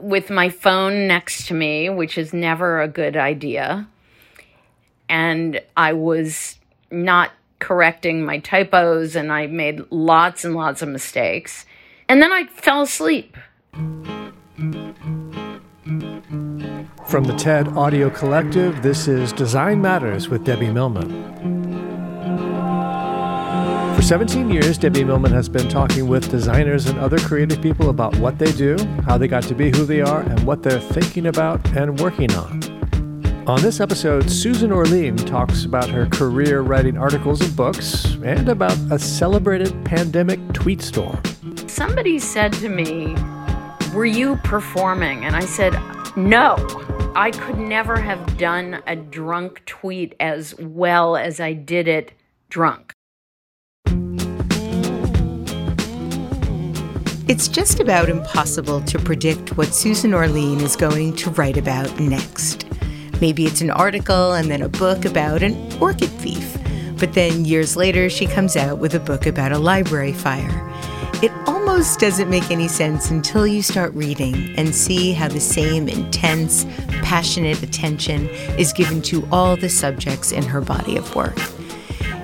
with my phone next to me, which is never a good idea. And I was not correcting my typos and I made lots and lots of mistakes. And then I fell asleep. From the TED Audio Collective, this is Design Matters with Debbie Millman. For 17 years, Debbie Millman has been talking with designers and other creative people about what they do, how they got to be who they are, and what they're thinking about and working on. On this episode, Susan Orlean talks about her career writing articles and books and about a celebrated pandemic tweet storm. Somebody said to me, Were you performing? And I said, No. I could never have done a drunk tweet as well as I did it drunk. It's just about impossible to predict what Susan Orlean is going to write about next. Maybe it's an article and then a book about an orchid thief. But then years later, she comes out with a book about a library fire. It almost doesn't make any sense until you start reading and see how the same intense, passionate attention is given to all the subjects in her body of work.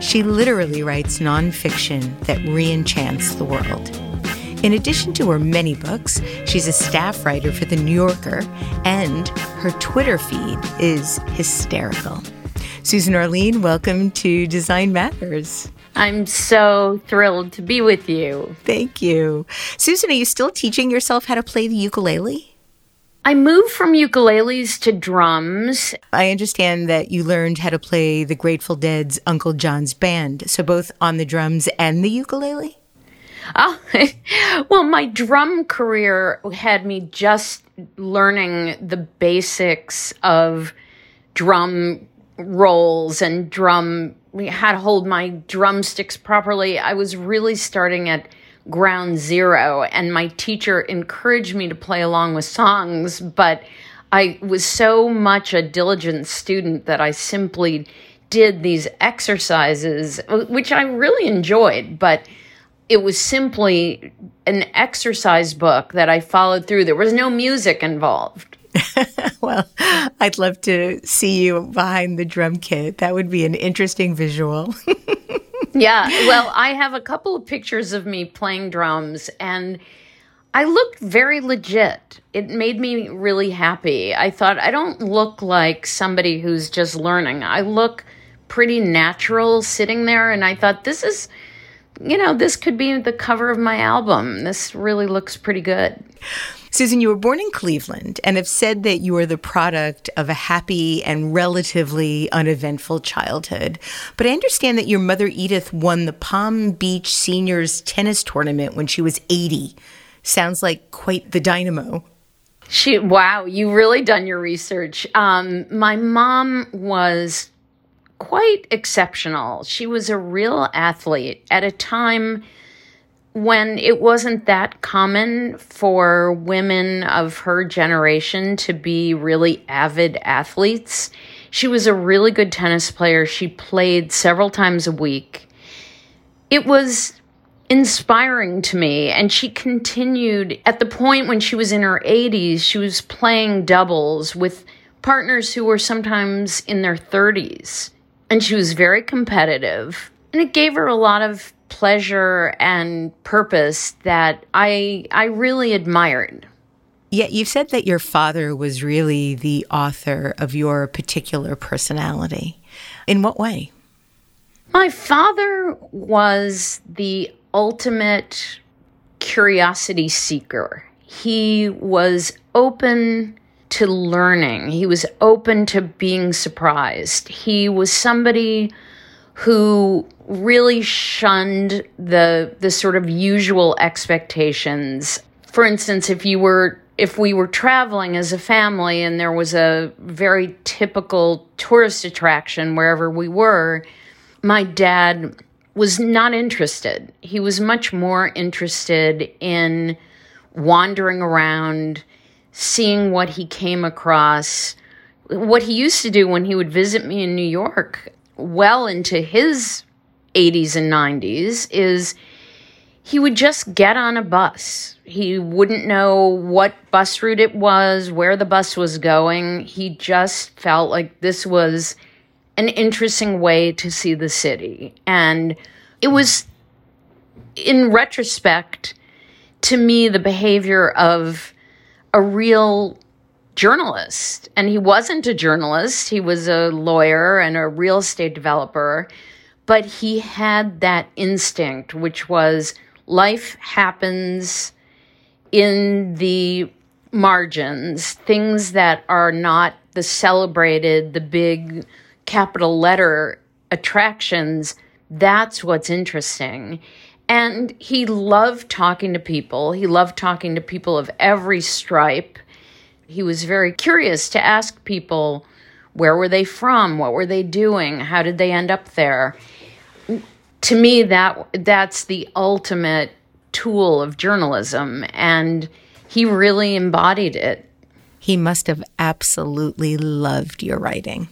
She literally writes nonfiction that re enchants the world. In addition to her many books, she's a staff writer for The New Yorker, and her Twitter feed is hysterical. Susan Orlean, welcome to Design Matters. I'm so thrilled to be with you. Thank you. Susan, are you still teaching yourself how to play the ukulele? I moved from ukuleles to drums. I understand that you learned how to play the Grateful Dead's Uncle John's band, so both on the drums and the ukulele? Well, my drum career had me just learning the basics of drum rolls and drum how to hold my drumsticks properly. I was really starting at ground zero, and my teacher encouraged me to play along with songs, but I was so much a diligent student that I simply did these exercises, which I really enjoyed, but it was simply an exercise book that I followed through. There was no music involved. well, I'd love to see you behind the drum kit. That would be an interesting visual. yeah, well, I have a couple of pictures of me playing drums and I looked very legit. It made me really happy. I thought I don't look like somebody who's just learning. I look pretty natural sitting there and I thought this is you know, this could be the cover of my album. This really looks pretty good. Susan, you were born in Cleveland and have said that you are the product of a happy and relatively uneventful childhood. But I understand that your mother, Edith, won the Palm Beach Seniors tennis tournament when she was 80. Sounds like quite the dynamo. She, wow, you really done your research. Um, my mom was quite exceptional. She was a real athlete at a time when it wasn't that common for women of her generation to be really avid athletes. She was a really good tennis player. She played several times a week. it was inspiring to me. And she continued at the point when she was in her 80s, she was playing doubles with partners who were sometimes in their 30s. And she was very competitive. And it gave her a lot of pleasure and purpose that I I really admired. Yet you've said that your father was really the author of your particular personality. In what way? My father was the ultimate curiosity seeker. He was open to learning, he was open to being surprised. He was somebody who really shunned the the sort of usual expectations. For instance, if you were if we were traveling as a family and there was a very typical tourist attraction wherever we were, my dad was not interested. He was much more interested in wandering around, seeing what he came across. What he used to do when he would visit me in New York, well into his 80s and 90s, is he would just get on a bus. He wouldn't know what bus route it was, where the bus was going. He just felt like this was an interesting way to see the city. And it was, in retrospect, to me, the behavior of a real journalist. And he wasn't a journalist, he was a lawyer and a real estate developer. But he had that instinct, which was life happens in the margins, things that are not the celebrated, the big capital letter attractions. That's what's interesting. And he loved talking to people. He loved talking to people of every stripe. He was very curious to ask people where were they from? What were they doing? How did they end up there? to me that that's the ultimate tool of journalism and he really embodied it he must have absolutely loved your writing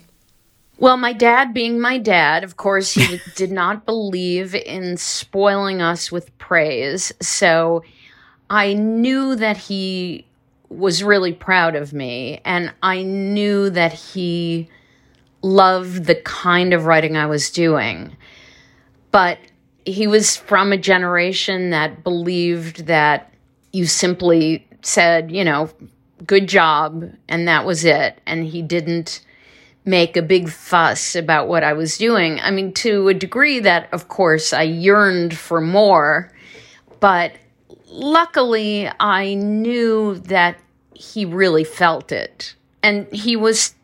well my dad being my dad of course he did not believe in spoiling us with praise so i knew that he was really proud of me and i knew that he loved the kind of writing i was doing but he was from a generation that believed that you simply said, you know, good job, and that was it. And he didn't make a big fuss about what I was doing. I mean, to a degree that, of course, I yearned for more, but luckily I knew that he really felt it. And he was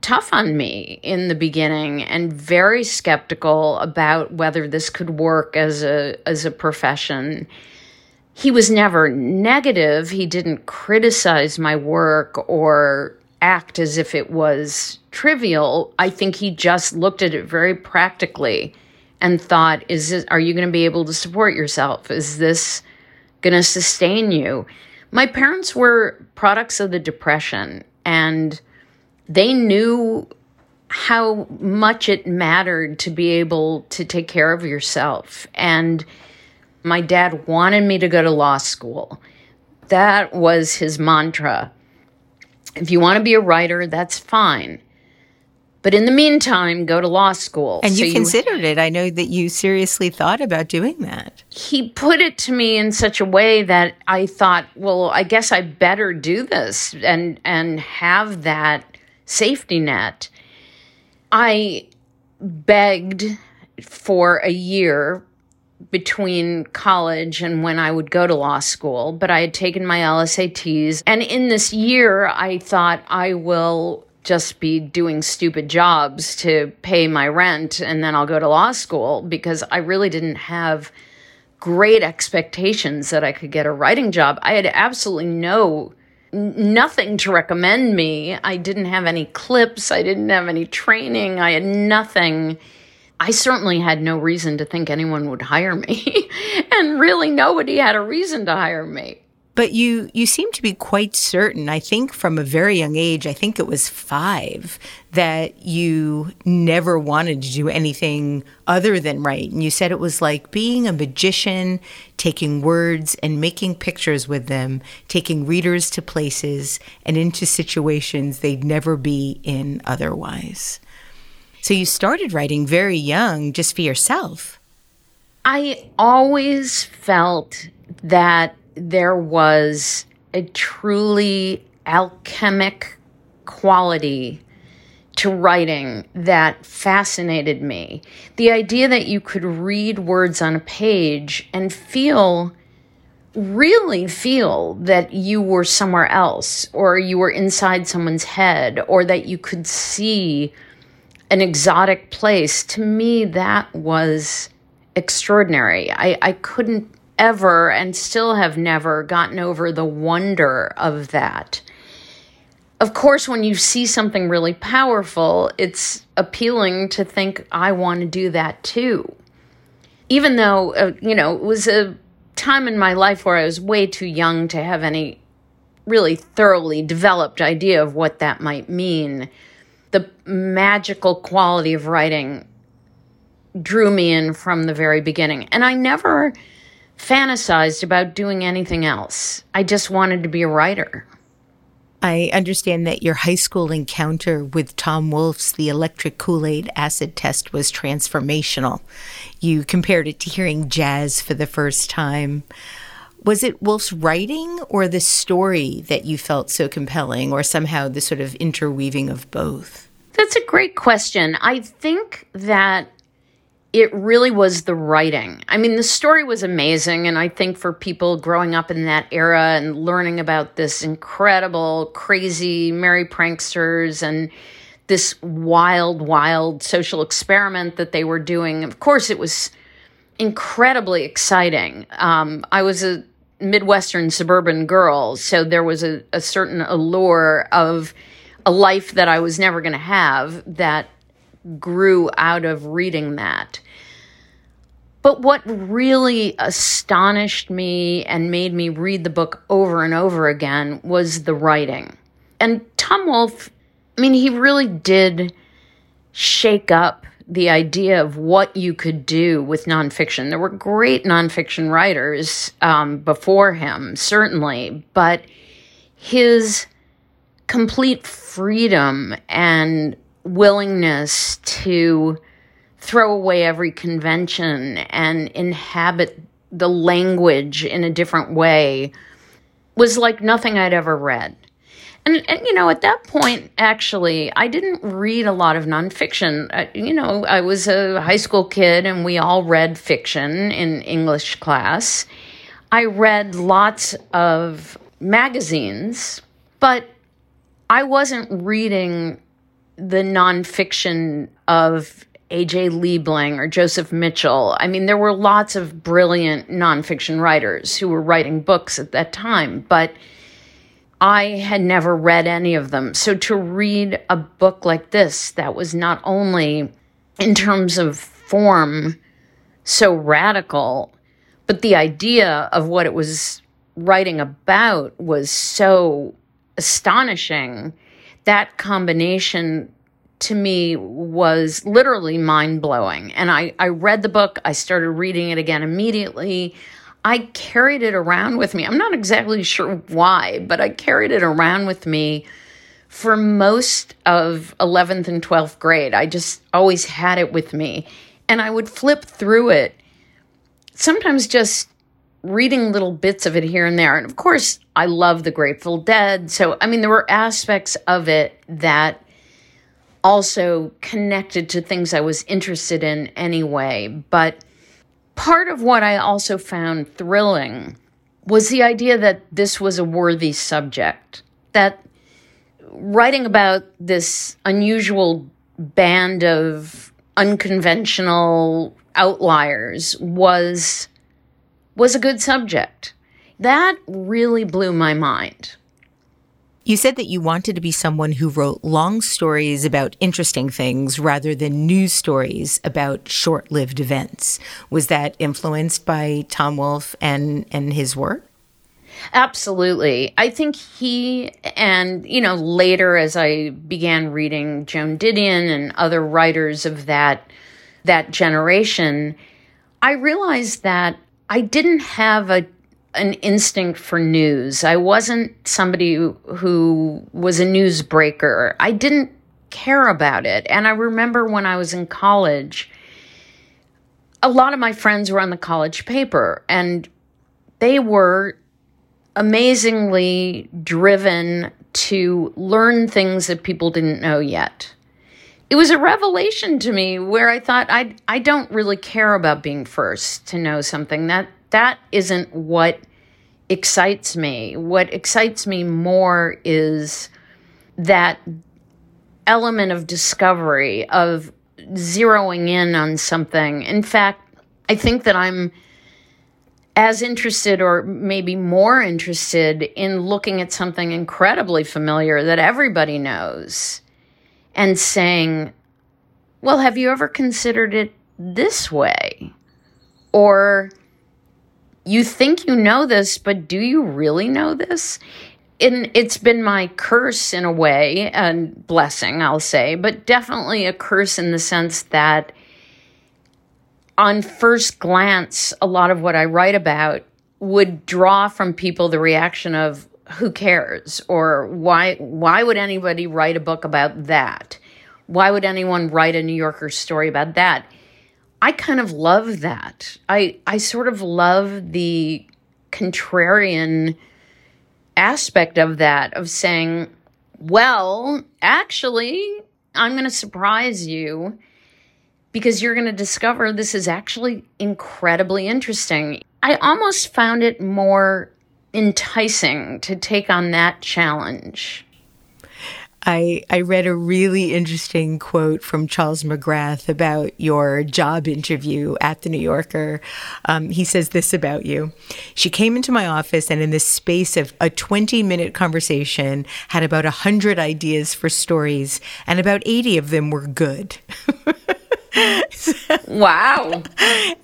tough on me in the beginning and very skeptical about whether this could work as a as a profession. He was never negative. He didn't criticize my work or act as if it was trivial. I think he just looked at it very practically and thought, is this are you going to be able to support yourself? Is this going to sustain you? My parents were products of the depression and they knew how much it mattered to be able to take care of yourself. And my dad wanted me to go to law school. That was his mantra. If you want to be a writer, that's fine. But in the meantime, go to law school. And so you considered you, it. I know that you seriously thought about doing that. He put it to me in such a way that I thought, well, I guess I better do this and and have that safety net. I begged for a year between college and when I would go to law school, but I had taken my LSATs. And in this year, I thought I will just be doing stupid jobs to pay my rent and then I'll go to law school because I really didn't have great expectations that I could get a writing job. I had absolutely no nothing to recommend me. I didn't have any clips, I didn't have any training, I had nothing. I certainly had no reason to think anyone would hire me. and really, nobody had a reason to hire me. But you you seem to be quite certain, I think from a very young age, I think it was 5, that you never wanted to do anything other than write. And you said it was like being a magician, taking words and making pictures with them, taking readers to places and into situations they'd never be in otherwise. So you started writing very young just for yourself. I always felt that there was a truly alchemic quality to writing that fascinated me. The idea that you could read words on a page and feel, really feel that you were somewhere else, or you were inside someone's head, or that you could see an exotic place, to me, that was extraordinary. I, I couldn't ever and still have never gotten over the wonder of that. Of course, when you see something really powerful, it's appealing to think, I want to do that too. Even though, uh, you know, it was a time in my life where I was way too young to have any really thoroughly developed idea of what that might mean. The magical quality of writing drew me in from the very beginning. And I never fantasized about doing anything else. I just wanted to be a writer. I understand that your high school encounter with Tom Wolfe's The Electric Kool Aid Acid Test was transformational. You compared it to hearing jazz for the first time. Was it Wolfe's writing or the story that you felt so compelling, or somehow the sort of interweaving of both? That's a great question. I think that it really was the writing. I mean, the story was amazing. And I think for people growing up in that era and learning about this incredible, crazy merry pranksters and this wild, wild social experiment that they were doing, of course, it was incredibly exciting. Um, I was a Midwestern suburban girl, so there was a, a certain allure of a life that I was never going to have that grew out of reading that. But what really astonished me and made me read the book over and over again was the writing. And Tom Wolfe, I mean, he really did shake up the idea of what you could do with nonfiction. There were great nonfiction writers um, before him, certainly, but his complete freedom and willingness to throw away every convention and inhabit the language in a different way was like nothing I'd ever read. And, and you know, at that point, actually, I didn't read a lot of nonfiction. Uh, you know, I was a high school kid and we all read fiction in English class. I read lots of magazines, but I wasn't reading the nonfiction of A.J. Liebling or Joseph Mitchell. I mean, there were lots of brilliant nonfiction writers who were writing books at that time, but I had never read any of them. So to read a book like this, that was not only in terms of form so radical, but the idea of what it was writing about was so astonishing that combination to me was literally mind blowing. And I, I read the book, I started reading it again immediately. I carried it around with me. I'm not exactly sure why, but I carried it around with me for most of 11th and 12th grade. I just always had it with me. And I would flip through it, sometimes just reading little bits of it here and there. And of course, I love the Grateful Dead. So, I mean, there were aspects of it that also connected to things I was interested in anyway. But part of what I also found thrilling was the idea that this was a worthy subject, that writing about this unusual band of unconventional outliers was was a good subject. That really blew my mind. You said that you wanted to be someone who wrote long stories about interesting things rather than news stories about short lived events. Was that influenced by Tom Wolfe and, and his work? Absolutely. I think he and, you know, later as I began reading Joan Didion and other writers of that that generation, I realized that I didn't have a an instinct for news. I wasn't somebody who, was a newsbreaker. I didn't care about it. And I remember when I was in college, a lot of my friends were on the college paper and they were amazingly driven to learn things that people didn't know yet. It was a revelation to me where I thought I I don't really care about being first to know something. That that isn't what excites me. What excites me more is that element of discovery of zeroing in on something. In fact, I think that I'm as interested or maybe more interested in looking at something incredibly familiar that everybody knows and saying, well, have you ever considered it this way? Or you think you know this, but do you really know this? And it's been my curse in a way, and blessing, I'll say, but definitely a curse in the sense that on first glance, a lot of what I write about would draw from people the reaction of who cares or why why would anybody write a book about that? Why would anyone write a New Yorker story about that? I kind of love that. I I sort of love the contrarian aspect of that of saying, well, actually, I'm going to surprise you because you're going to discover this is actually incredibly interesting. I almost found it more enticing to take on that challenge. I, I read a really interesting quote from Charles McGrath about your job interview at the New Yorker. Um, he says this about you. She came into my office and, in the space of a 20 minute conversation, had about 100 ideas for stories, and about 80 of them were good. wow.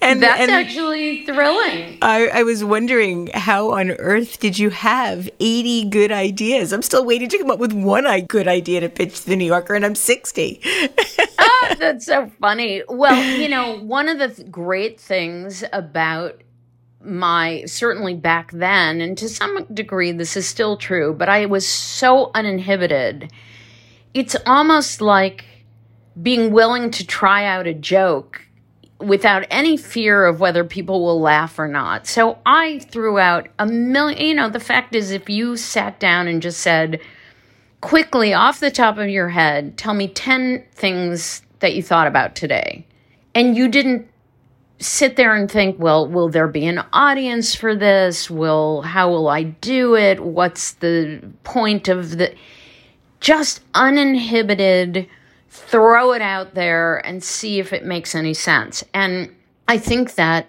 And that's and actually thrilling. I, I, was wondering how on earth did you have 80 good ideas? I'm still waiting to come up with one good idea to pitch to the New Yorker, and I'm 60. oh, that's so funny. Well, you know, one of the th- great things about my certainly back then, and to some degree, this is still true, but I was so uninhibited. It's almost like being willing to try out a joke without any fear of whether people will laugh or not. So I threw out a million, you know, the fact is, if you sat down and just said, quickly off the top of your head, tell me 10 things that you thought about today, and you didn't sit there and think, well, will there be an audience for this? Will, how will I do it? What's the point of the, just uninhibited throw it out there and see if it makes any sense. And I think that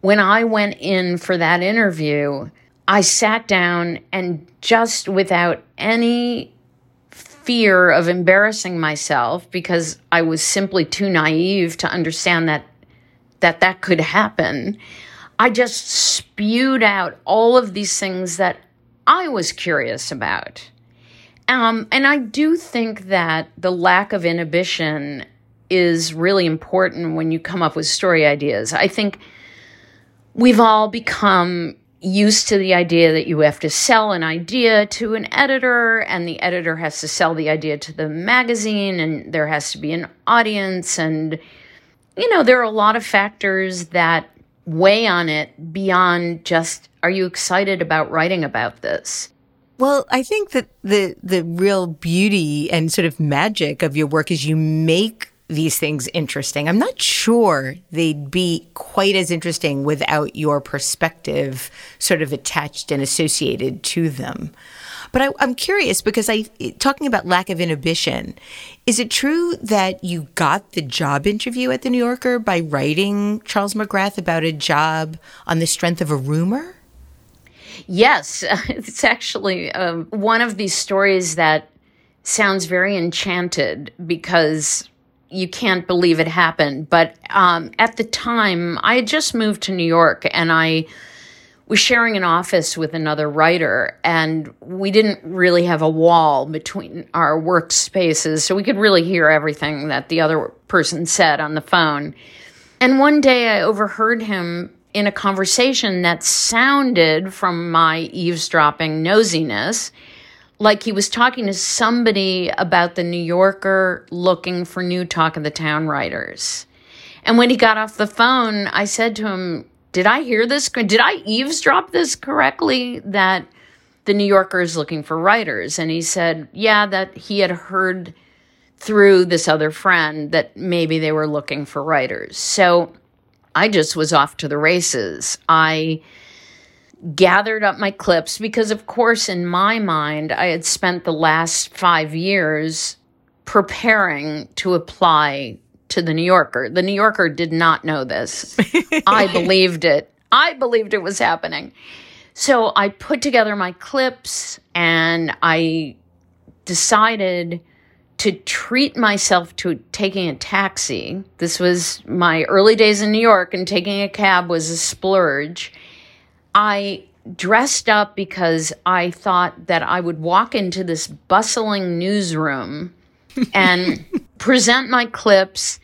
when I went in for that interview, I sat down and just without any fear of embarrassing myself because I was simply too naive to understand that that that could happen. I just spewed out all of these things that I was curious about. Um, and I do think that the lack of inhibition is really important when you come up with story ideas. I think we've all become used to the idea that you have to sell an idea to an editor and the editor has to sell the idea to the magazine and there has to be an audience and you know there are a lot of factors that weigh on it beyond just are you excited about writing about this well, I think that the the real beauty and sort of magic of your work is you make these things interesting. I'm not sure they'd be quite as interesting without your perspective sort of attached and associated to them. But I, am curious because I talking about lack of inhibition. Is it true that you got the job interview at the New Yorker by writing Charles McGrath about a job on the strength of a rumor? Yes, it's actually um, one of these stories that sounds very enchanted because you can't believe it happened. But um, at the time, I had just moved to New York and I was sharing an office with another writer, and we didn't really have a wall between our workspaces, so we could really hear everything that the other person said on the phone. And one day I overheard him in a conversation that sounded, from my eavesdropping nosiness, like he was talking to somebody about the New Yorker looking for new Talk of the Town writers. And when he got off the phone, I said to him, Did I hear this? Did I eavesdrop this correctly? That the New Yorker is looking for writers. And he said, Yeah, that he had heard through this other friend that maybe they were looking for writers. So I just was off to the races. I gathered up my clips because, of course, in my mind, I had spent the last five years preparing to apply to the New Yorker. The New Yorker did not know this. I believed it. I believed it was happening. So I put together my clips and I decided to treat myself to taking a taxi. This was my early days in New York, and taking a cab was a splurge. I dressed up because I thought that I would walk into this bustling newsroom and present my clips.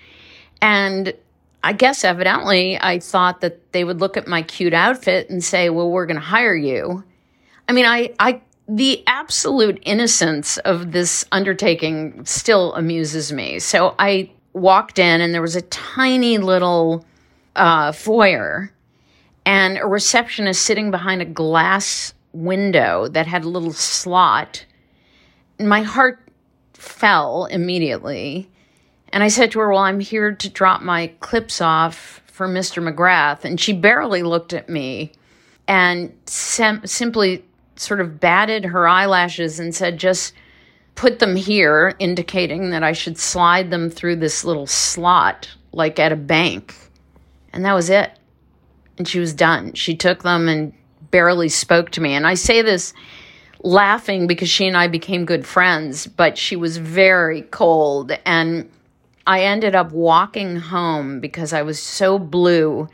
And I guess evidently I thought that they would look at my cute outfit and say, well, we're going to hire you. I mean, I, I, the absolute innocence of this undertaking still amuses me. So I walked in and there was a tiny little uh, foyer and a receptionist sitting behind a glass window that had a little slot. And my heart fell immediately. And I said to her, Well, I'm here to drop my clips off for Mr. McGrath. And she barely looked at me and sem- simply sort of batted her eyelashes and said, Just put them here, indicating that I should slide them through this little slot like at a bank. And that was it and she was done. She took them and barely spoke to me. And I say this laughing because she and I became good friends, but she was very cold. And I ended up walking home because I was so blue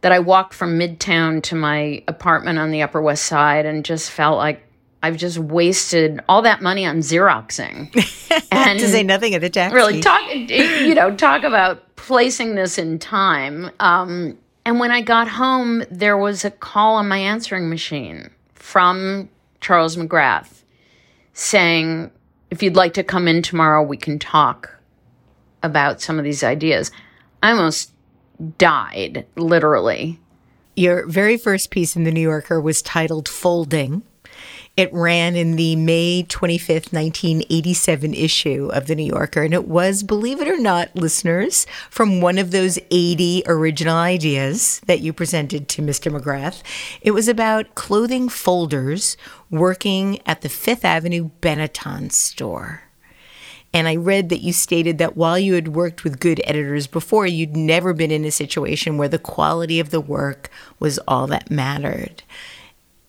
that I walked from Midtown to my apartment on the Upper West Side and just felt like I've just wasted all that money on Xeroxing. And to say nothing of the taxi. Really talk, you know, talk about placing this in time. Um, and when I got home, there was a call on my answering machine from Charles McGrath saying, if you'd like to come in tomorrow, we can talk about some of these ideas. I almost died, literally. Your very first piece in The New Yorker was titled Folding. It ran in the May 25th, 1987 issue of The New Yorker, and it was, believe it or not, listeners, from one of those 80 original ideas that you presented to Mr. McGrath. It was about clothing folders working at the Fifth Avenue Benetton store. And I read that you stated that while you had worked with good editors before, you'd never been in a situation where the quality of the work was all that mattered.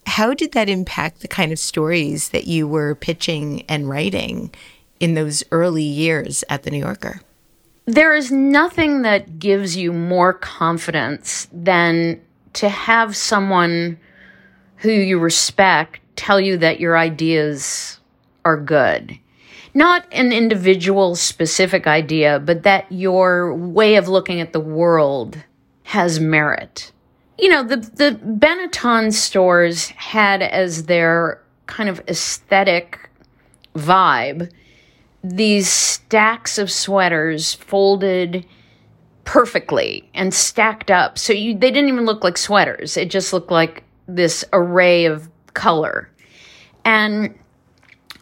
How did that impact the kind of stories that you were pitching and writing in those early years at The New Yorker? There is nothing that gives you more confidence than to have someone who you respect tell you that your ideas are good. Not an individual specific idea, but that your way of looking at the world has merit you know, the, the Benetton stores had as their kind of aesthetic vibe these stacks of sweaters folded perfectly and stacked up. So you, they didn't even look like sweaters. It just looked like this array of color. And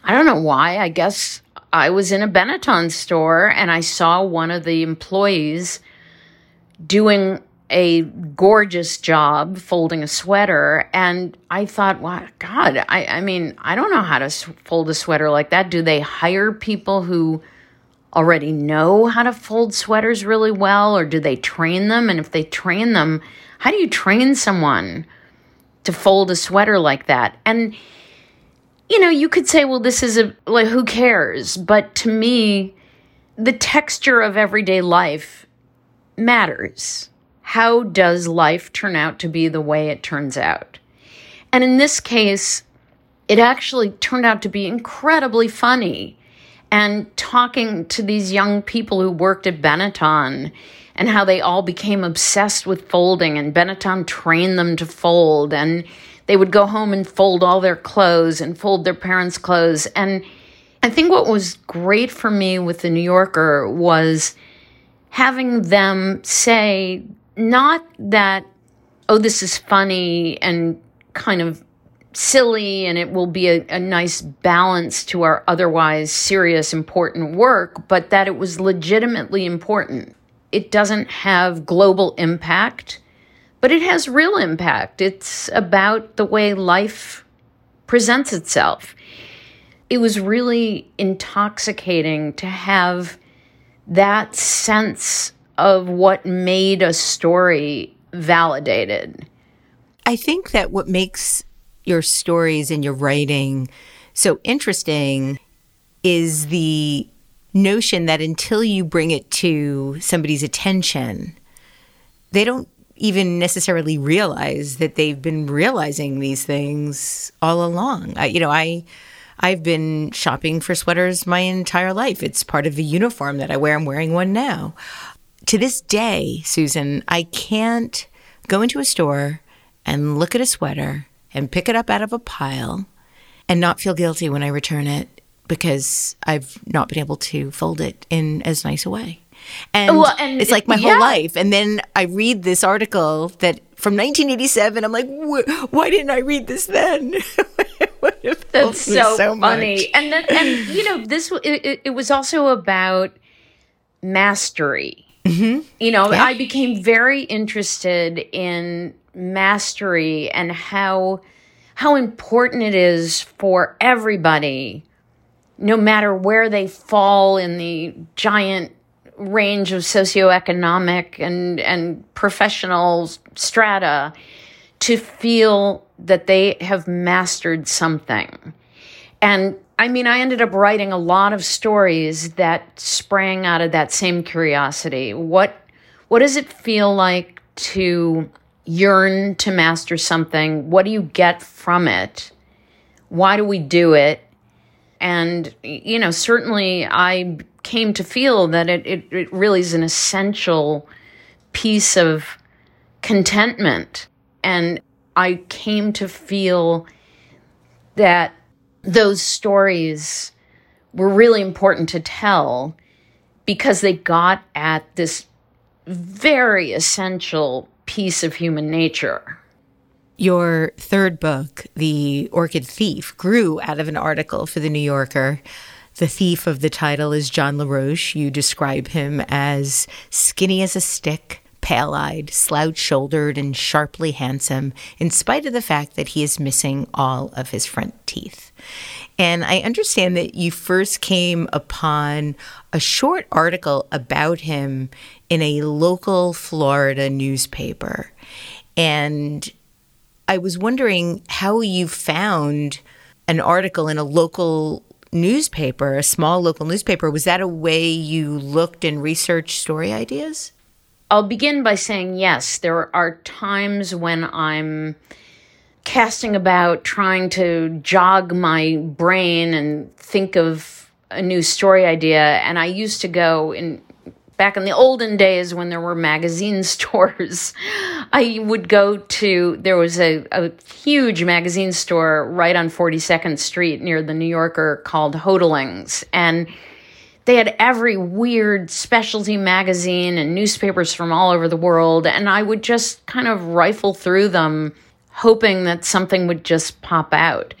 I don't know why. I guess I was in a Benetton store and I saw one of the employees doing a gorgeous job folding a sweater. And I thought, wow, God, I, I mean, I don't know how to fold a sweater like that. Do they hire people who already know how to fold sweaters really well, or do they train them? And if they train them, how do you train someone to fold a sweater like that? And you know, you could say, well, this is a like, who cares? But to me, the texture of everyday life matters how does life turn out to be the way it turns out? And in this case, it actually turned out to be incredibly funny. And talking to these young people who worked at Benetton and how they all became obsessed with folding, and Benetton trained them to fold, and they would go home and fold all their clothes and fold their parents' clothes. And I think what was great for me with the New Yorker was having them say, not that, oh, this is funny and kind of silly and it will be a, a, nice balance to our otherwise serious, important work, but that it was legitimately important. It doesn't have global impact, but it has real impact. It's about the way life presents itself. It was really intoxicating to have that sense of what made a story validated. I think that what makes your stories and your writing so interesting is the notion that until you bring it to somebody's attention, they don't even necessarily realize that they've been realizing these things all along. I, you know, I I've been shopping for sweaters my entire life. It's part of the uniform that I wear. I'm wearing one now. To this day, Susan, I can't go into a store and look at a sweater and pick it up out of a pile and not feel guilty when I return it because I've not been able to fold it in as nice a way. And, well, and it's like my yeah. whole life. And then I read this article that from 1987. I'm like, why didn't I read this then? That's so, so funny. And then, and you know, this it, it was also about mastery. Mm-hmm. You know, yeah. I became very interested in mastery and how how important it is for everybody no matter where they fall in the giant range of socioeconomic and and professional strata to feel that they have mastered something. And I mean, I ended up writing a lot of stories that sprang out of that same curiosity. What what does it feel like to yearn to master something? What do you get from it? Why do we do it? And you know, certainly I came to feel that it, it, it really is an essential piece of contentment. And I came to feel that those stories were really important to tell because they got at this very essential piece of human nature. Your third book, The Orchid Thief, grew out of an article for The New Yorker the thief of the title is John LaRoche. You describe him as skinny as a stick, pale eyed, slouch shouldered, and sharply handsome, in spite of the fact that he is missing all of his front teeth. And I understand that you first came upon a short article about him in a local Florida newspaper. And I was wondering how you found an article in a local newspaper, a small local newspaper, was that a way you looked and researched story ideas? I'll begin by saying yes, there are times when I'm casting about trying to jog my brain and think of a new story idea. And I used to go in back in the olden days when there were magazine stores, I would go to, there was a, a huge magazine store right on 42nd Street near the New Yorker called Hotaling's. And they had every weird specialty magazine and newspapers from all over the world. And I would just kind of rifle through them, hoping that something would just pop out.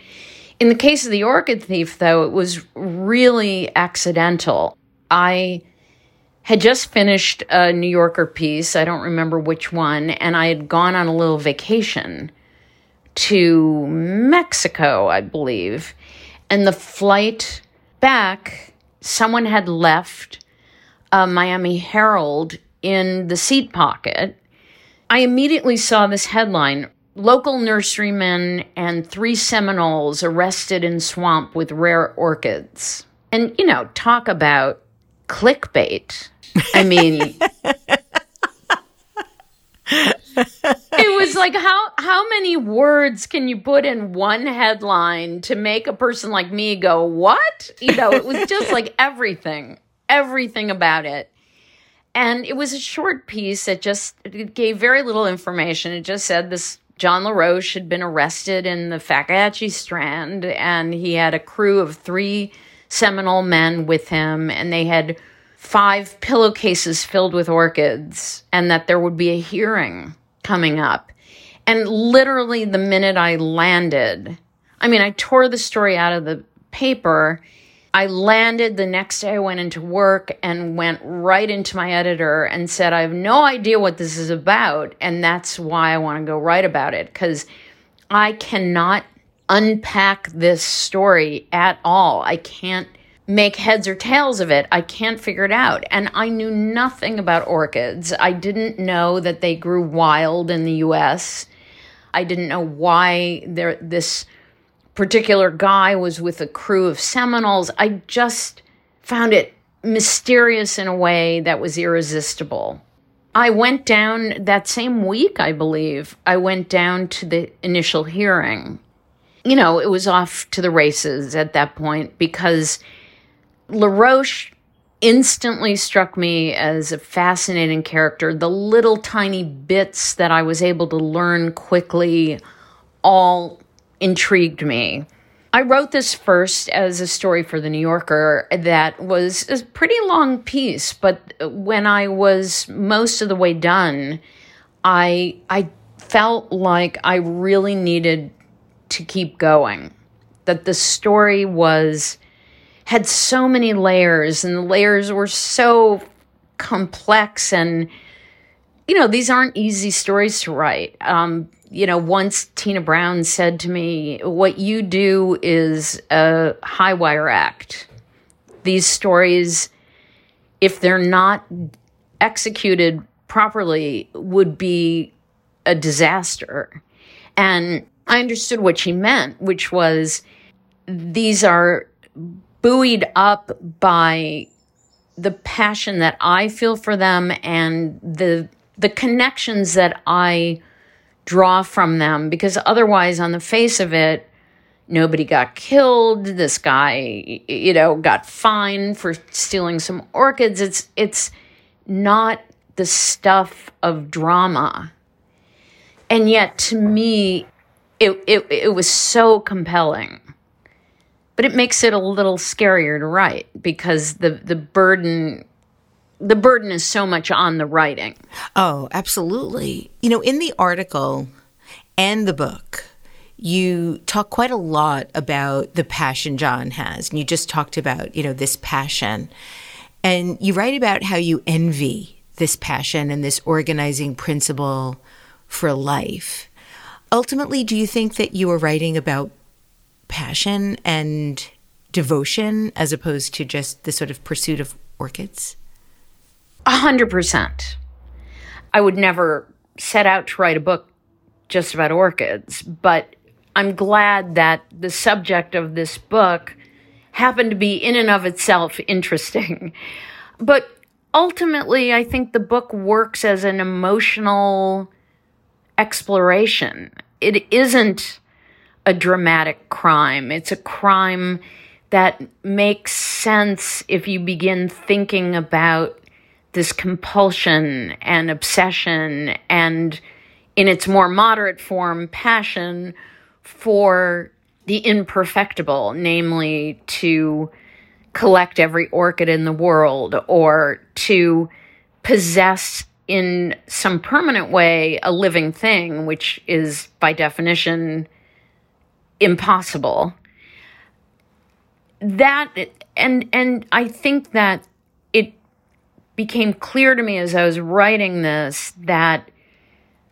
In the case of the Orchid Thief, though, it was really accidental. I had just finished a New Yorker piece, I don't remember which one, and I had gone on a little vacation to Mexico, I believe. And the flight back, someone had left a Miami Herald in the seat pocket. I immediately saw this headline Local nurserymen and three Seminoles arrested in swamp with rare orchids. And, you know, talk about clickbait. I mean, it was like, how how many words can you put in one headline to make a person like me go, what? You know, it was just like everything, everything about it. And it was a short piece that just it gave very little information. It just said this John LaRoche had been arrested in the Fakahatchee Strand, and he had a crew of three Seminole men with him, and they had five pillowcases filled with orchids, and that there would be a hearing coming up. And literally, the minute I landed, I mean, I tore the story out of the paper I landed the next day. I went into work and went right into my editor and said, I have no idea what this is about. And that's why I want to go write about it because I cannot unpack this story at all. I can't make heads or tails of it. I can't figure it out. And I knew nothing about orchids. I didn't know that they grew wild in the US. I didn't know why there this particular guy was with a crew of Seminoles. I just found it mysterious in a way that was irresistible. I went down that same week, I believe. I went down to the initial hearing. You know, it was off to the races at that point because LaRoche instantly struck me as a fascinating character. The little tiny bits that I was able to learn quickly all intrigued me. I wrote this first as a story for the New Yorker that was a pretty long piece, but when I was most of the way done, I I felt like I really needed to keep going. That the story was had so many layers and the layers were so complex and you know these aren't easy stories to write um, you know, once Tina Brown said to me, What you do is a high wire act. These stories, if they're not executed properly, would be a disaster. And I understood what she meant, which was these are buoyed up by the passion that I feel for them and the the connections that I draw from them because otherwise, on the face of it, nobody got killed. This guy, you know, got fined for stealing some orchids. It's it's not the stuff of drama. And yet to me it it it was so compelling. But it makes it a little scarier to write because the the burden the burden is so much on the writing. Oh, absolutely. You know, in the article and the book, you talk quite a lot about the passion John has. And you just talked about, you know, this passion. And you write about how you envy this passion and this organizing principle for life. Ultimately, do you think that you were writing about passion and devotion as opposed to just the sort of pursuit of orchids? A hundred percent. I would never set out to write a book just about orchids, but I'm glad that the subject of this book happened to be in and of itself interesting. But ultimately, I think the book works as an emotional exploration. It isn't a dramatic crime. It's a crime that makes sense if you begin thinking about this compulsion and obsession and in its more moderate form passion for the imperfectible namely to collect every orchid in the world or to possess in some permanent way a living thing which is by definition impossible that and and i think that it became clear to me as I was writing this that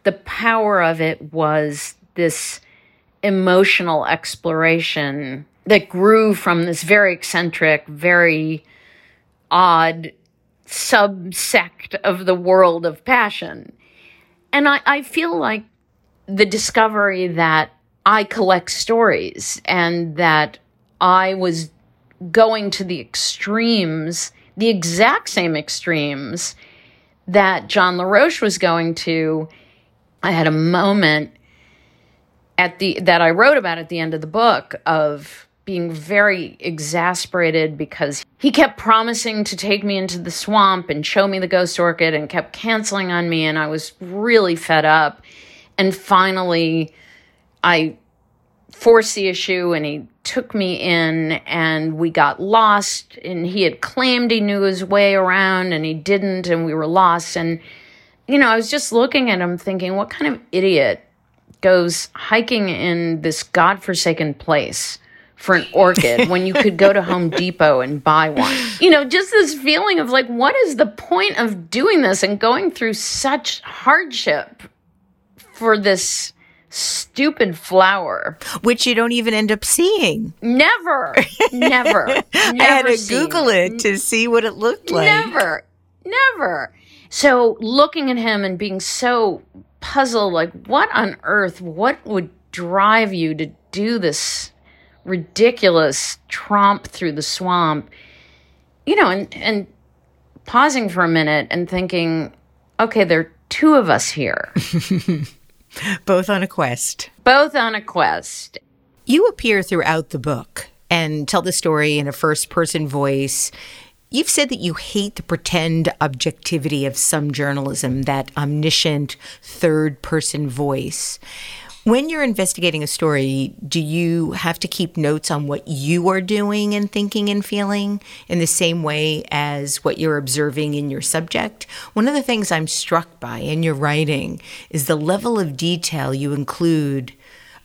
the power of it was this emotional exploration that grew from this very eccentric, very odd subsect of the world of passion. And I, I feel like the discovery that I collect stories and that I was going to the extremes the exact same extremes that John LaRoche was going to. I had a moment at the that I wrote about at the end of the book of being very exasperated because he kept promising to take me into the swamp and show me the ghost orchid and kept canceling on me and I was really fed up. And finally I forced the issue and he took me in and we got lost and he had claimed he knew his way around and he didn't and we were lost and you know I was just looking at him thinking what kind of idiot goes hiking in this godforsaken place for an orchid when you could go to Home Depot and buy one. You know, just this feeling of like, what is the point of doing this and going through such hardship for this stupid flower? Which you don't even end up seeing. Never, never. never I had to seen. Google it to see what it looked like. Never, never. So looking at him and being so puzzled, like, what on earth, what would drive you to do this ridiculous tromp through the swamp? You know, and, and pausing for a minute and thinking, okay, there are two of us here. Both on a quest. Both on a quest. You appear throughout the book and tell the story in a first person voice. You've said that you hate the pretend objectivity of some journalism, that omniscient third person voice. When you're investigating a story, do you have to keep notes on what you are doing and thinking and feeling in the same way as what you're observing in your subject? One of the things I'm struck by in your writing is the level of detail you include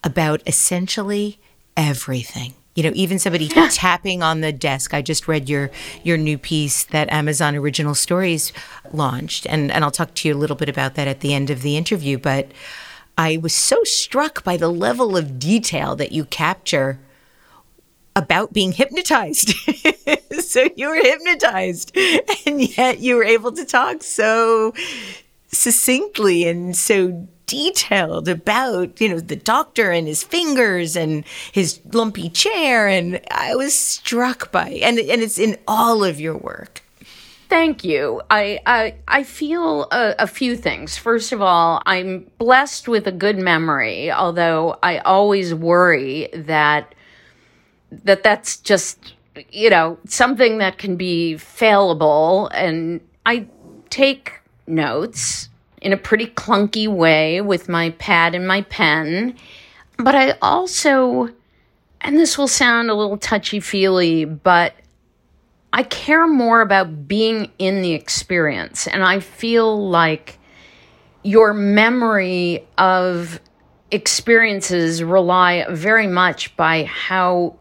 about essentially everything. You know even somebody tapping on the desk. I just read your your new piece that amazon original stories launched and and i'll talk to you a little bit about that at the end of the interview but i was so struck by the level of detail that you capture about being hypnotized so you were hypnotized and yet you were able to talk so succinctly and so detailed about, you know, the doctor and his fingers and his lumpy chair. And I was struck by, and, and it's in all of your work. Thank you. I I, I feel a, a, few things. First of all, I'm blessed with a good memory, although I always worry that that that's just you know something that can be failable. And I take notes in a pretty clunky way with my pad and my pen. But I also, and this will sound a little touchy feely, but I care more about being in the experience. And I feel like your memory of experiences rely very much by how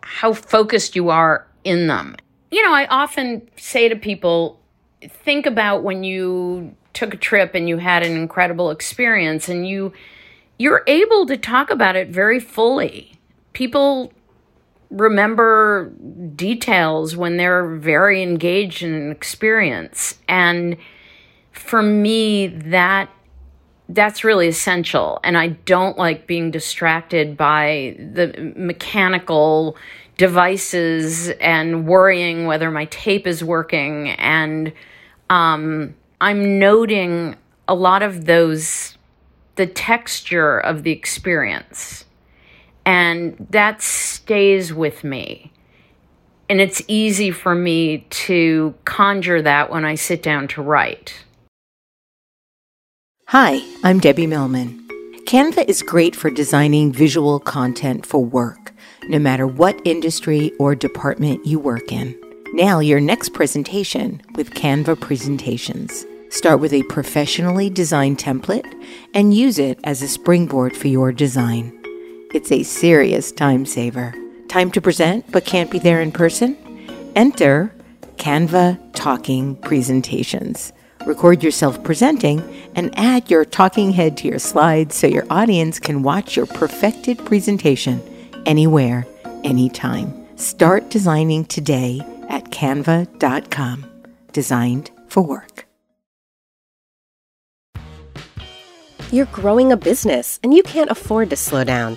how focused you are in them. You know, I often say to people, think about when you took a trip and you had an incredible experience and you you're able to talk about it very fully. People remember details when they're very engaged in an experience. And for me that that's really essential. And i don't like being distracted by the mechanical devices and worrying whether my tape is working. And um, I'm noting a lot of those, the texture of the experience. And that stays with me. And it's easy for me to conjure that when I sit down to write. Hi, I'm Debbie Millman. Canva is great for designing visual content for work, no matter what industry or department you work in. Now, your next presentation with Canva Presentations. Start with a professionally designed template and use it as a springboard for your design. It's a serious time saver. Time to present but can't be there in person? Enter Canva Talking Presentations. Record yourself presenting and add your talking head to your slides so your audience can watch your perfected presentation anywhere, anytime. Start designing today at canva.com. Designed for work. You're growing a business and you can't afford to slow down.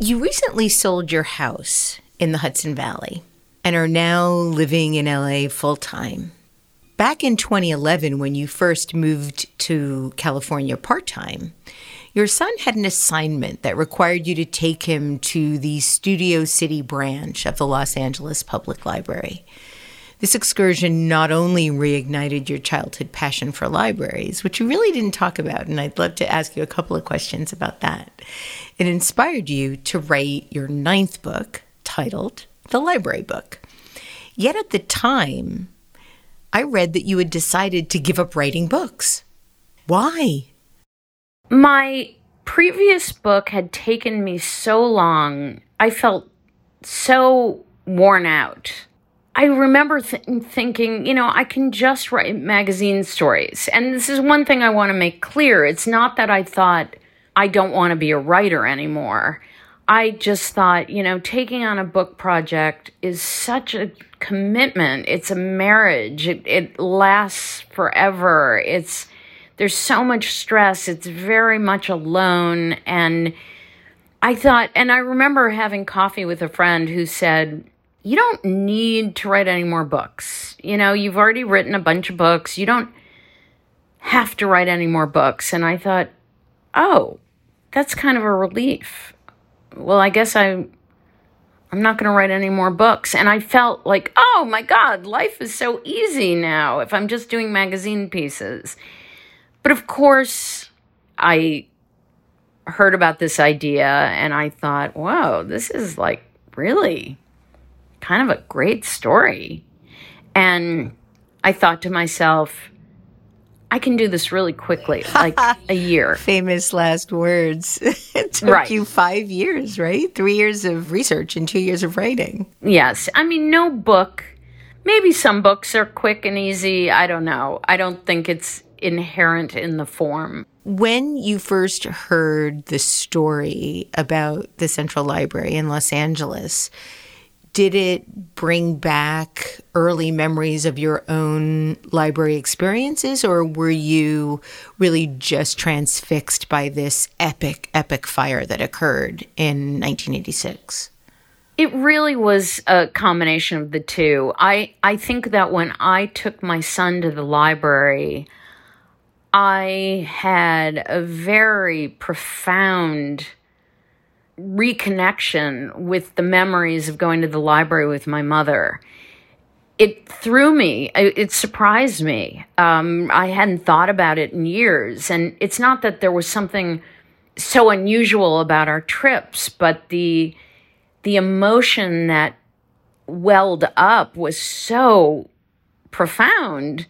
You recently sold your house in the Hudson Valley and are now living in LA full time. Back in 2011, when you first moved to California part time, your son had an assignment that required you to take him to the Studio City branch of the Los Angeles Public Library. This excursion not only reignited your childhood passion for libraries, which you really didn't talk about, and I'd love to ask you a couple of questions about that. It inspired you to write your ninth book titled The Library Book. Yet at the time, I read that you had decided to give up writing books. Why? My previous book had taken me so long. I felt so worn out. I remember th- thinking, you know, I can just write magazine stories. And this is one thing I want to make clear. It's not that I thought I don't want to be a writer anymore. I just thought, you know, taking on a book project is such a commitment. It's a marriage. It, it lasts forever. It's, there's so much stress. It's very much alone. And I thought, and I remember having coffee with a friend who said, you don't need to write any more books. You know, you've already written a bunch of books. You don't have to write any more books. And I thought, oh, that's kind of a relief. Well, I guess I'm I'm not going to write any more books. And I felt like, oh my God, life is so easy now if I'm just doing magazine pieces. But of course, I heard about this idea and I thought, whoa, this is like really kind of a great story. And I thought to myself, I can do this really quickly, like a year. Famous last words. it took right. you five years, right? Three years of research and two years of writing. Yes. I mean, no book. Maybe some books are quick and easy. I don't know. I don't think it's inherent in the form. When you first heard the story about the Central Library in Los Angeles, did it bring back early memories of your own library experiences, or were you really just transfixed by this epic, epic fire that occurred in 1986? It really was a combination of the two. I, I think that when I took my son to the library, I had a very profound reconnection with the memories of going to the library with my mother. It threw me, it surprised me. Um, I hadn't thought about it in years. And it's not that there was something so unusual about our trips, but the, the emotion that welled up was so profound.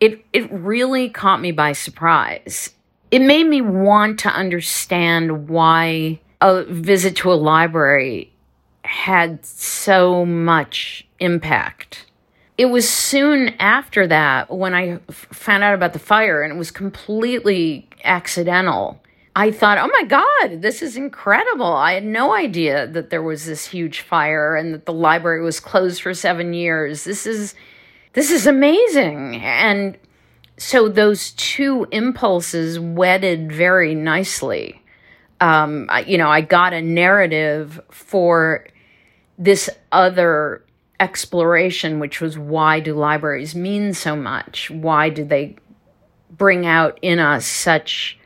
It, it really caught me by surprise. It made me want to understand why a visit to a library had so much impact. It was soon after that when I found out about the fire, and it was completely accidental. I thought, oh my God, this is incredible. I had no idea that there was this huge fire and that the library was closed for seven years. This is this is amazing. And so those two impulses wedded very nicely um, you know, I got a narrative for this other exploration, which was why do libraries mean so much? Why do they bring out in us such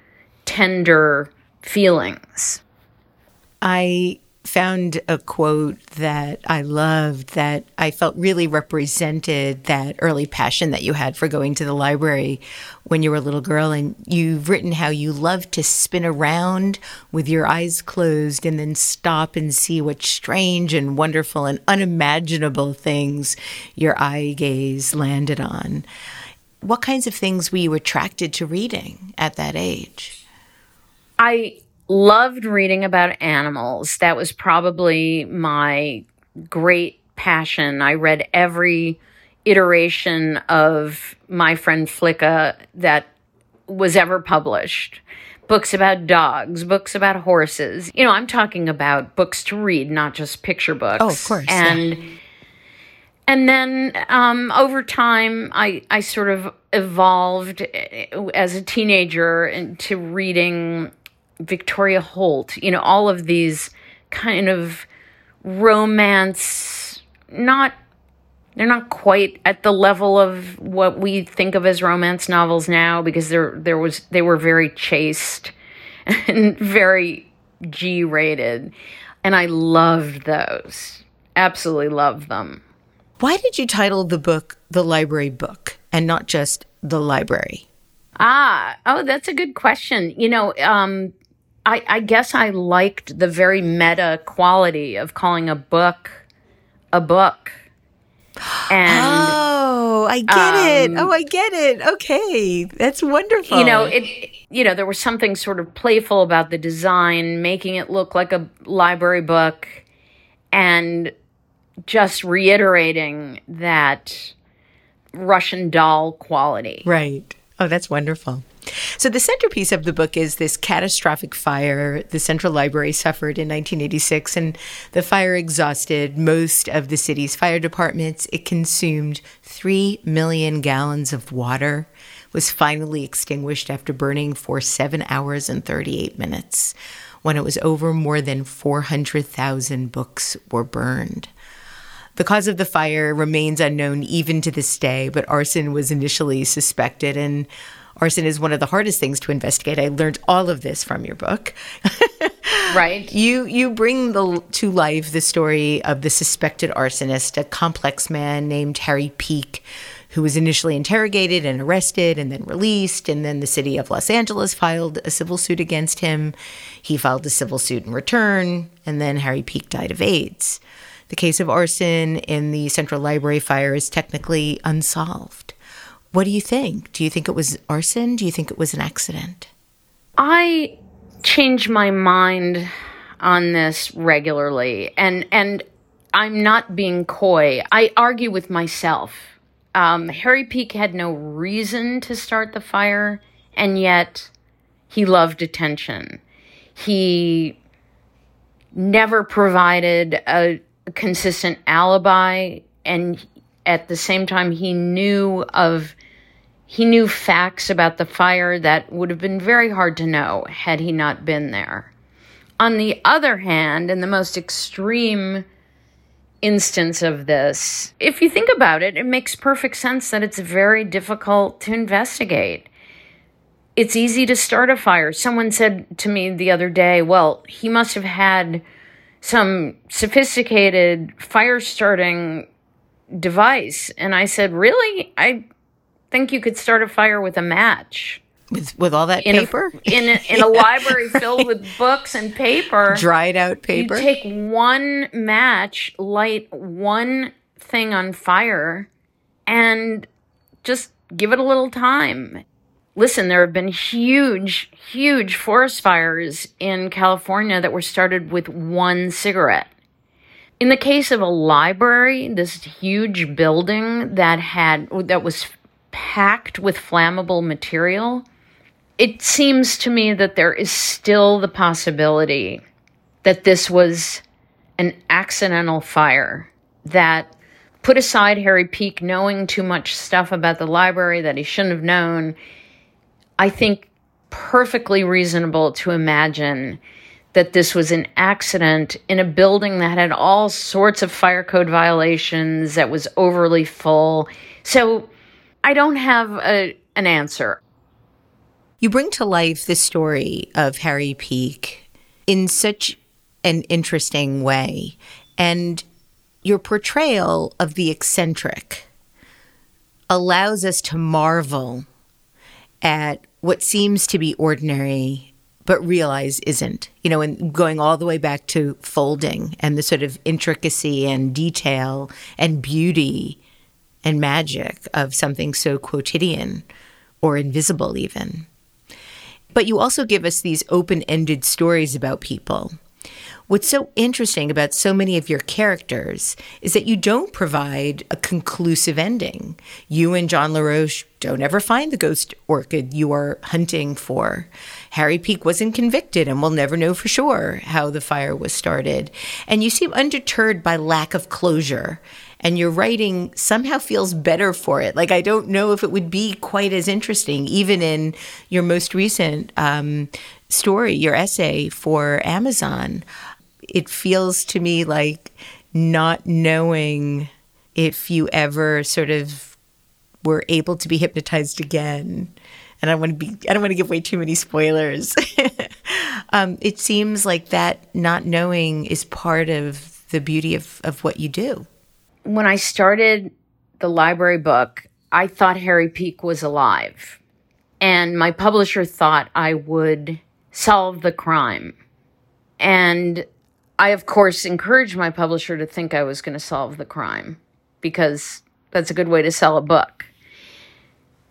tender feelings? I found a quote that I loved that I felt really represented that early passion that you had for going to the library when you were a little girl. And you've written how you love to spin around with your eyes closed and then stop and see what strange and wonderful and unimaginable things your eye gaze landed on. What kinds of things were you attracted to reading at that age? I loved reading about animals. That was probably my great passion. I read every iteration of My Friend Flicka that was ever published. Books about dogs, books about horses. You know, I'm talking about books to read, not just picture books. Oh, of course. And yeah. and then um, over time, I I sort of evolved eh, as a teenager into reading Victoria Holt. You know, all of these kind of romance, not they're not quite at the level of what we think of as romance novels now because there there was they were very chaste and very G rated and I loved those. Absolutely loved them. Why did you title the book The Library Book and not just The Library? Ah, oh, that's a good question. You know, um, I, I guess I liked the very meta quality of calling a book a book. And oh, I get um, it. Oh, I get it. Okay, that's wonderful. You know, it. You know, there was something sort of playful about the design, making it look like a library book, and just reiterating that Russian doll quality. Right. Oh, that's wonderful. So, the centerpiece of the book is this catastrophic fire the Central Library suffered in 1986, and the fire exhausted most of the city's fire departments. It consumed 3 million gallons of water, was finally extinguished after burning for 7 hours and 38 minutes. When it was over, more than 400,000 books were burned. The cause of the fire remains unknown even to this day, but arson was initially suspected and Arson is one of the hardest things to investigate. I learned all of this from your book. right. You you bring the, to life the story of the suspected arsonist, a complex man named Harry Peak, who was initially interrogated and arrested and then released. And then the city of Los Angeles filed a civil suit against him. He filed a civil suit in return. And then Harry Peak died of AIDS. The case of arson in the Central Library fire is technically unsolved. What do you think? Do you think it was arson? Do you think it was an accident? I change my mind on this regularly, and and I'm not being coy. I argue with myself. Um, Harry Peak had no reason to start the fire, and yet he loved attention. He never provided a consistent alibi, and at the same time, he knew of he knew facts about the fire that would have been very hard to know had he not been there. On the other hand, in the most extreme instance of this, if you think about it, it makes perfect sense that it's very difficult to investigate. It's easy to start a fire. Someone said to me the other day, well, he must have had some sophisticated fire starting device. And I said, really? I think you could start a fire with a match. With, with all that in paper? A, in, a, in a library filled with books and paper. Dried out paper? You take one match, light one thing on fire, and just give it a little time. Listen, there have been huge, huge forest fires in California that were started with one cigarette. In the case of a library, this huge building that had that was packed with flammable material, it seems to me that there is still the possibility that this was an accidental fire that put aside Harry Peak knowing too much stuff about the library that he shouldn't have known. I think perfectly reasonable to imagine that this was an accident in a building that had all sorts of fire code violations, that was overly full. So I don't have a, an answer. You bring to life the story of Harry Peak in such an interesting way. And your portrayal of the eccentric allows us to marvel at what seems to be ordinary but realize isn't. You know, and going all the way back to folding and the sort of intricacy and detail and beauty and magic of something so quotidian or invisible, even. But you also give us these open ended stories about people. What's so interesting about so many of your characters is that you don't provide a conclusive ending. You and John LaRoche don't ever find the ghost orchid you are hunting for. Harry Peak wasn't convicted and we'll never know for sure how the fire was started. And you seem undeterred by lack of closure. And your writing somehow feels better for it. Like, I don't know if it would be quite as interesting, even in your most recent um, story, your essay for Amazon it feels to me like not knowing if you ever sort of were able to be hypnotized again. And I want to be I don't want to give away too many spoilers. um, it seems like that not knowing is part of the beauty of, of what you do. When I started the library book, I thought Harry Peak was alive. And my publisher thought I would solve the crime. And I, of course, encouraged my publisher to think I was going to solve the crime because that's a good way to sell a book.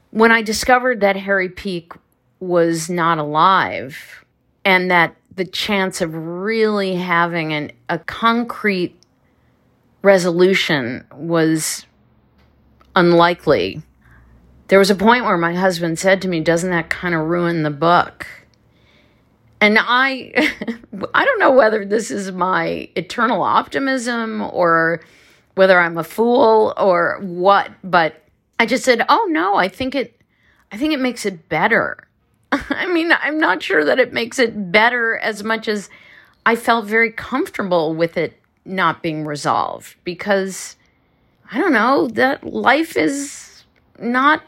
When I discovered that Harry Peak was not alive and that the chance of really having an, a concrete resolution was unlikely, there was a point where my husband said to me, Doesn't that kind of ruin the book? And I I don't know whether this is my eternal optimism or whether I'm a fool or what, but I just said, "Oh no, I think it I think it makes it better." I mean, I'm not sure that it makes it better as much as I felt very comfortable with it not being resolved because I don't know, that life is not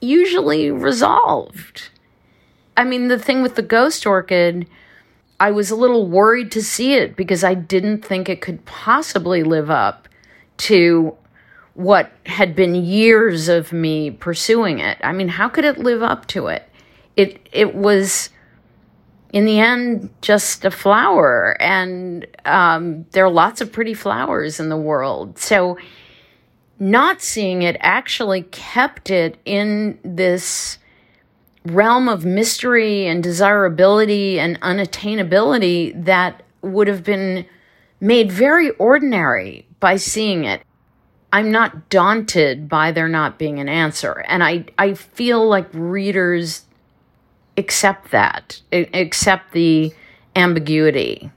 usually resolved. I mean, the thing with the ghost orchid, I was a little worried to see it because I didn't think it could possibly live up to what had been years of me pursuing it. I mean, how could it live up to it? It it was in the end just a flower, and um, there are lots of pretty flowers in the world. So, not seeing it actually kept it in this realm of mystery and desirability and unattainability that would have been made very ordinary by seeing it. I'm not daunted by there not being an answer. And I, I feel like readers accept that, accept the ambiguity.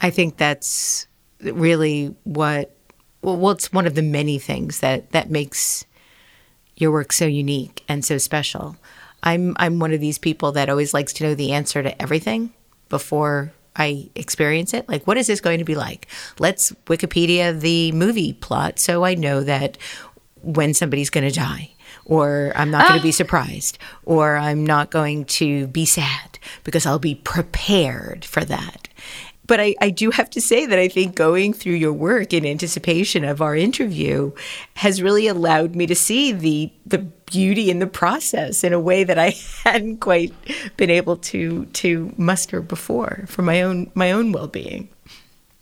I think that's really what well, it's one of the many things that that makes your work so unique and so special. I'm I'm one of these people that always likes to know the answer to everything before I experience it. Like, what is this going to be like? Let's Wikipedia the movie plot so I know that when somebody's going to die, or I'm not going to be ah. surprised, or I'm not going to be sad because I'll be prepared for that. But I, I do have to say that I think going through your work in anticipation of our interview has really allowed me to see the the beauty in the process in a way that I hadn't quite been able to to muster before for my own my own well being.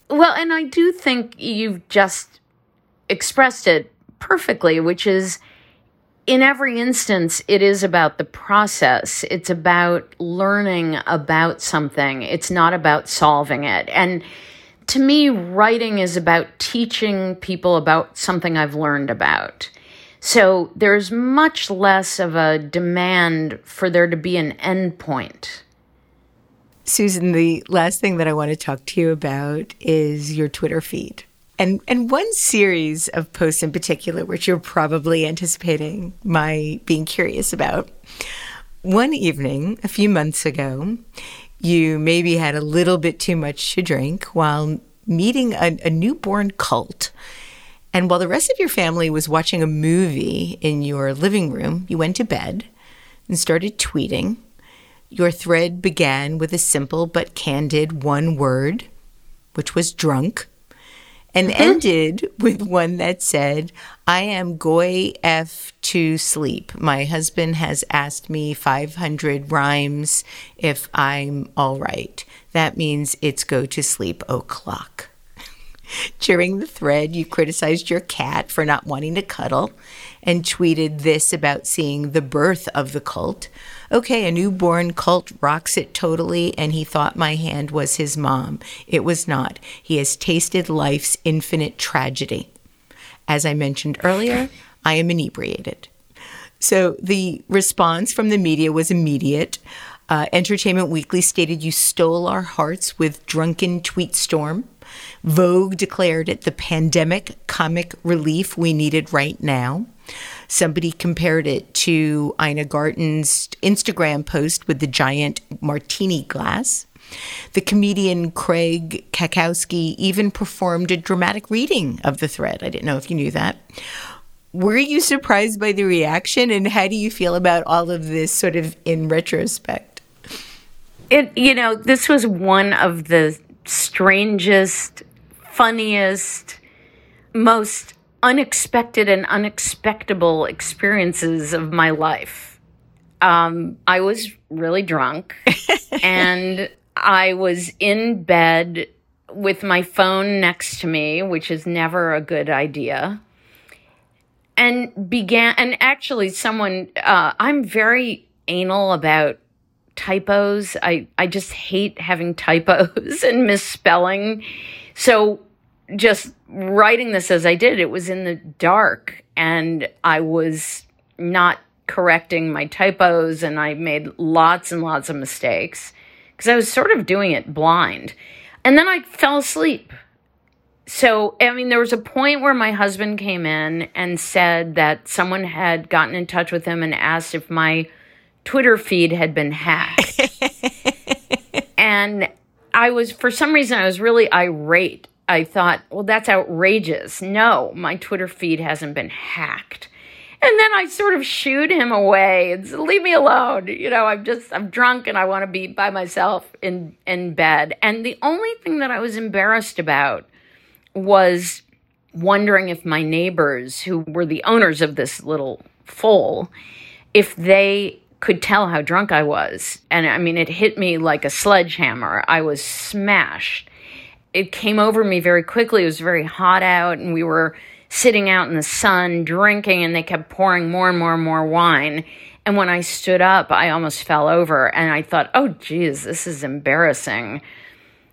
Well, and I do think you've just expressed it perfectly, which is in every instance, it is about the process. It's about learning about something. It's not about solving it. And to me, writing is about teaching people about something I've learned about. So there's much less of a demand for there to be an endpoint. Susan, the last thing that I want to talk to you about is your Twitter feed. And and one series of posts in particular, which you're probably anticipating my being curious about. One evening, a few months ago, you maybe had a little bit too much to drink while meeting a, a newborn cult. And while the rest of your family was watching a movie in your living room, you went to bed and started tweeting. Your thread began with a simple but candid one word, which was drunk and mm-hmm. ended with one that said, I am goy F to sleep. My husband has asked me 500 rhymes if I'm all right. That means it's go to sleep o'clock. During the thread, you criticized your cat for not wanting to cuddle and tweeted this about seeing the birth of the cult. Okay, a newborn cult rocks it totally, and he thought my hand was his mom. It was not. He has tasted life's infinite tragedy. As I mentioned earlier, I am inebriated. So the response from the media was immediate. Uh, Entertainment Weekly stated you stole our hearts with drunken tweet storm. Vogue declared it the pandemic comic relief we needed right now. Somebody compared it to Ina Garten's Instagram post with the giant martini glass. The comedian Craig Cackowski even performed a dramatic reading of the thread. I didn't know if you knew that. Were you surprised by the reaction, and how do you feel about all of this sort of in retrospect? It, you know, this was one of the strangest, funniest, most unexpected and unexpectable experiences of my life. Um, I was really drunk and I was in bed with my phone next to me, which is never a good idea. And began, and actually, someone, uh, I'm very anal about typos. I, I just hate having typos and misspelling. So just writing this as I did, it was in the dark and I was not correcting my typos and I made lots and lots of mistakes because I was sort of doing it blind. And then I fell asleep. So, I mean, there was a point where my husband came in and said that someone had gotten in touch with him and asked if my Twitter feed had been hacked. and I was, for some reason, I was really irate I thought, well, that's outrageous. No, my Twitter feed hasn't been hacked. And then I sort of shooed him away and said, leave me alone. You know, I'm just, I'm drunk and I want to be by myself in, in bed. And the only thing that I was embarrassed about was wondering if my neighbors, who were the owners of this little foal, if they could tell how drunk I was. And I mean, it hit me like a sledgehammer. I was smashed it came over me very quickly. It was very hot out, and we were sitting out in the sun drinking, and they kept pouring more and more and more wine. And when I stood up, I almost fell over, and I thought, oh, geez, this is embarrassing.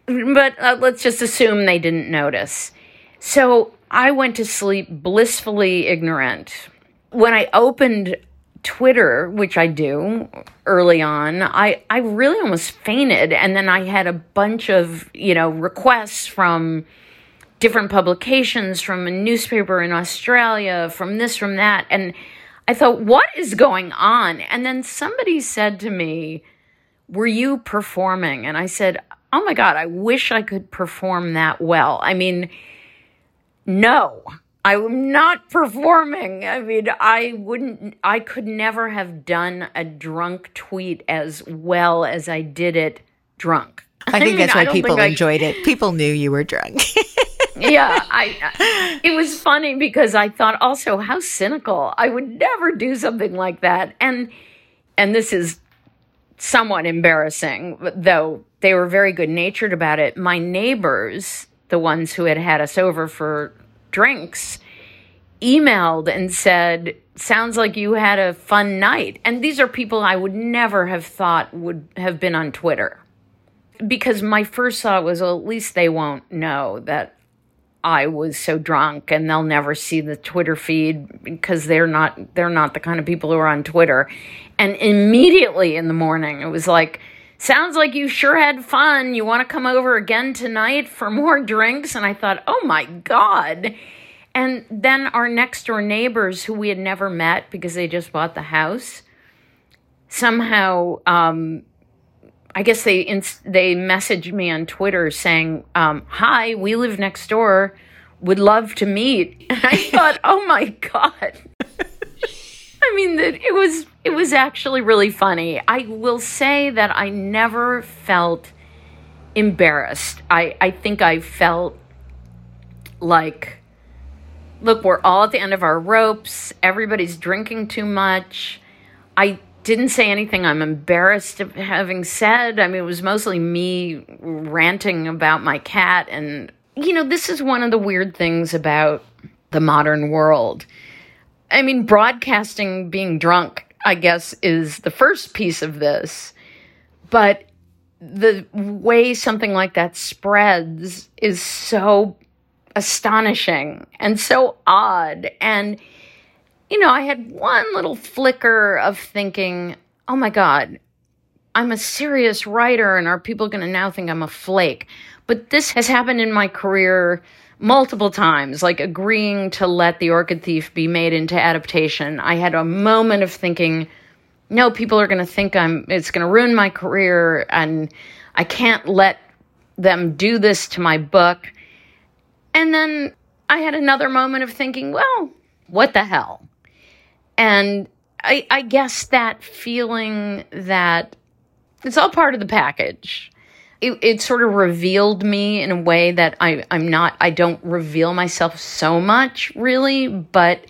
But uh, let's just assume they didn't notice. So I went to sleep blissfully ignorant. When I opened Twitter, which I do early on, I, I really almost fainted. And then I had a bunch of, you know, requests from different publications, from a newspaper in Australia, from this, from that. And I thought, what is going on? And then somebody said to me, Were you performing? And I said, Oh my God, I wish I could perform that well. I mean, no, I'm not performing. I mean, I wouldn't, I could never have done a drunk tweet as well as I did it drunk. I think I mean, that's why people enjoyed I, it. People knew you were drunk. yeah, I, it was funny because I thought also how cynical. I would never do something like that. And, and this is somewhat embarrassing, though they were very good natured about it. My neighbors, the ones who had had us over for drinks emailed and said, Sounds like you had a fun night. And these are people I would never have thought would have been on Twitter. Because my first thought was, well, at least they won't know that I was so drunk and they'll never see the Twitter feed because they're not they're not the kind of people who are on Twitter. And immediately in the morning it was like sounds like you sure had fun. You want to come over again tonight for more drinks? And I thought, oh my God. And then our next door neighbors, who we had never met because they just bought the house, somehow, um, I guess they ins- they messaged me on Twitter saying, um, "Hi, we live next door. Would love to meet." And I thought, "Oh my god." I mean, that it was it was actually really funny. I will say that I never felt embarrassed. I I think I felt like look, we're all at the end of our ropes. Everybody's drinking too much. I didn't say anything I'm embarrassed of having said. I mean, it was mostly me ranting about my cat. And, you know, this is one of the weird things about the modern world I mean, broadcasting being drunk I guess, is the first piece of this. But the way something like that spreads is so astonishing and so odd. And, you know, I had one little flicker of thinking, oh my God, I'm a serious writer, and are people going to now think I'm a flake? But this has happened in my career multiple times, like agreeing to let The Orchid Thief be made into adaptation. I had a moment of thinking, no, people are going to think I'm, it's going to ruin my career, and I can't let them do this to my book. And then I had another moment of thinking, well, what the hell? And I, I guess that feeling that it's all part of the package. It, it, sort of revealed me in a way that I, I'm not, I don't reveal myself so much really, but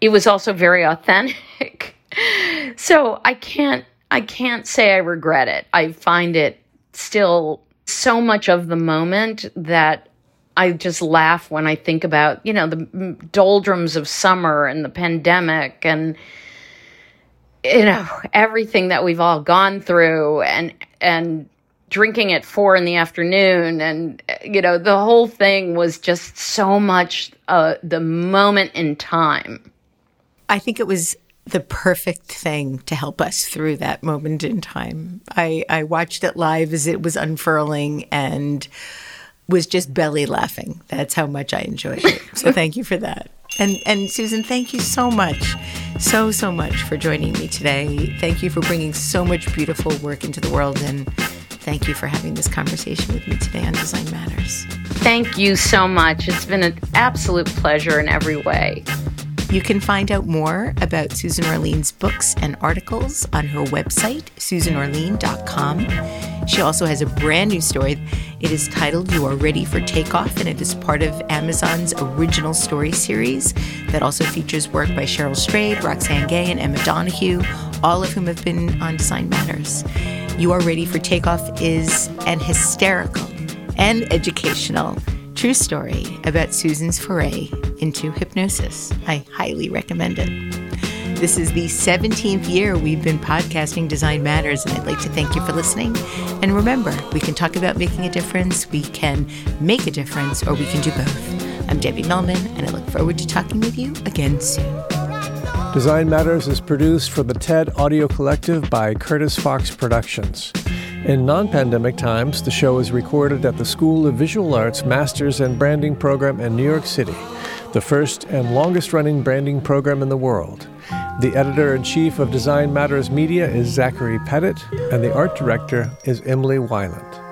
it was also very authentic. so I can't, I can't say I regret it. I find it still so much of the moment that I just laugh when I think about, you know, the doldrums of summer and the pandemic and you know everything that we've all gone through and and drinking at four in the afternoon and you know the whole thing was just so much uh, the moment in time. I think it was the perfect thing to help us through that moment in time. I i watched it live as it was unfurling and was just belly laughing. That's how much i enjoyed it. So thank you for that. And and Susan, thank you so much, so so much for joining me today. Thank you for bringing so much beautiful work into the world, and thank you for having this conversation with me today on Design Matters. Thank you so much. It's been an absolute pleasure in every way. You can find out more about Susan Orlean's books and articles on her website, susanorlean.com. She also has a brand new story. It is titled You Are Ready for Takeoff, and it is part of Amazon's original story series that also features work by Cheryl Strayed, Roxane Gay, and Emma Donoghue, all of whom have been on Design Matters. You Are Ready for Takeoff is an hysterical and educational true story about Susan's foray into hypnosis. I highly recommend it. This is the 17th year we've been podcasting Design Matters, and I'd like to thank you for listening. And remember, we can talk about making a difference, we can make a difference, or we can do both. I'm Debbie Millman, and I look forward to talking with you again soon. Design Matters is produced for the TED Audio Collective by Curtis Fox Productions. In non pandemic times, the show is recorded at the School of Visual Arts Masters and Branding Program in New York City, the first and longest running branding program in the world. The editor in chief of Design Matters Media is Zachary Pettit, and the art director is Emily Weiland.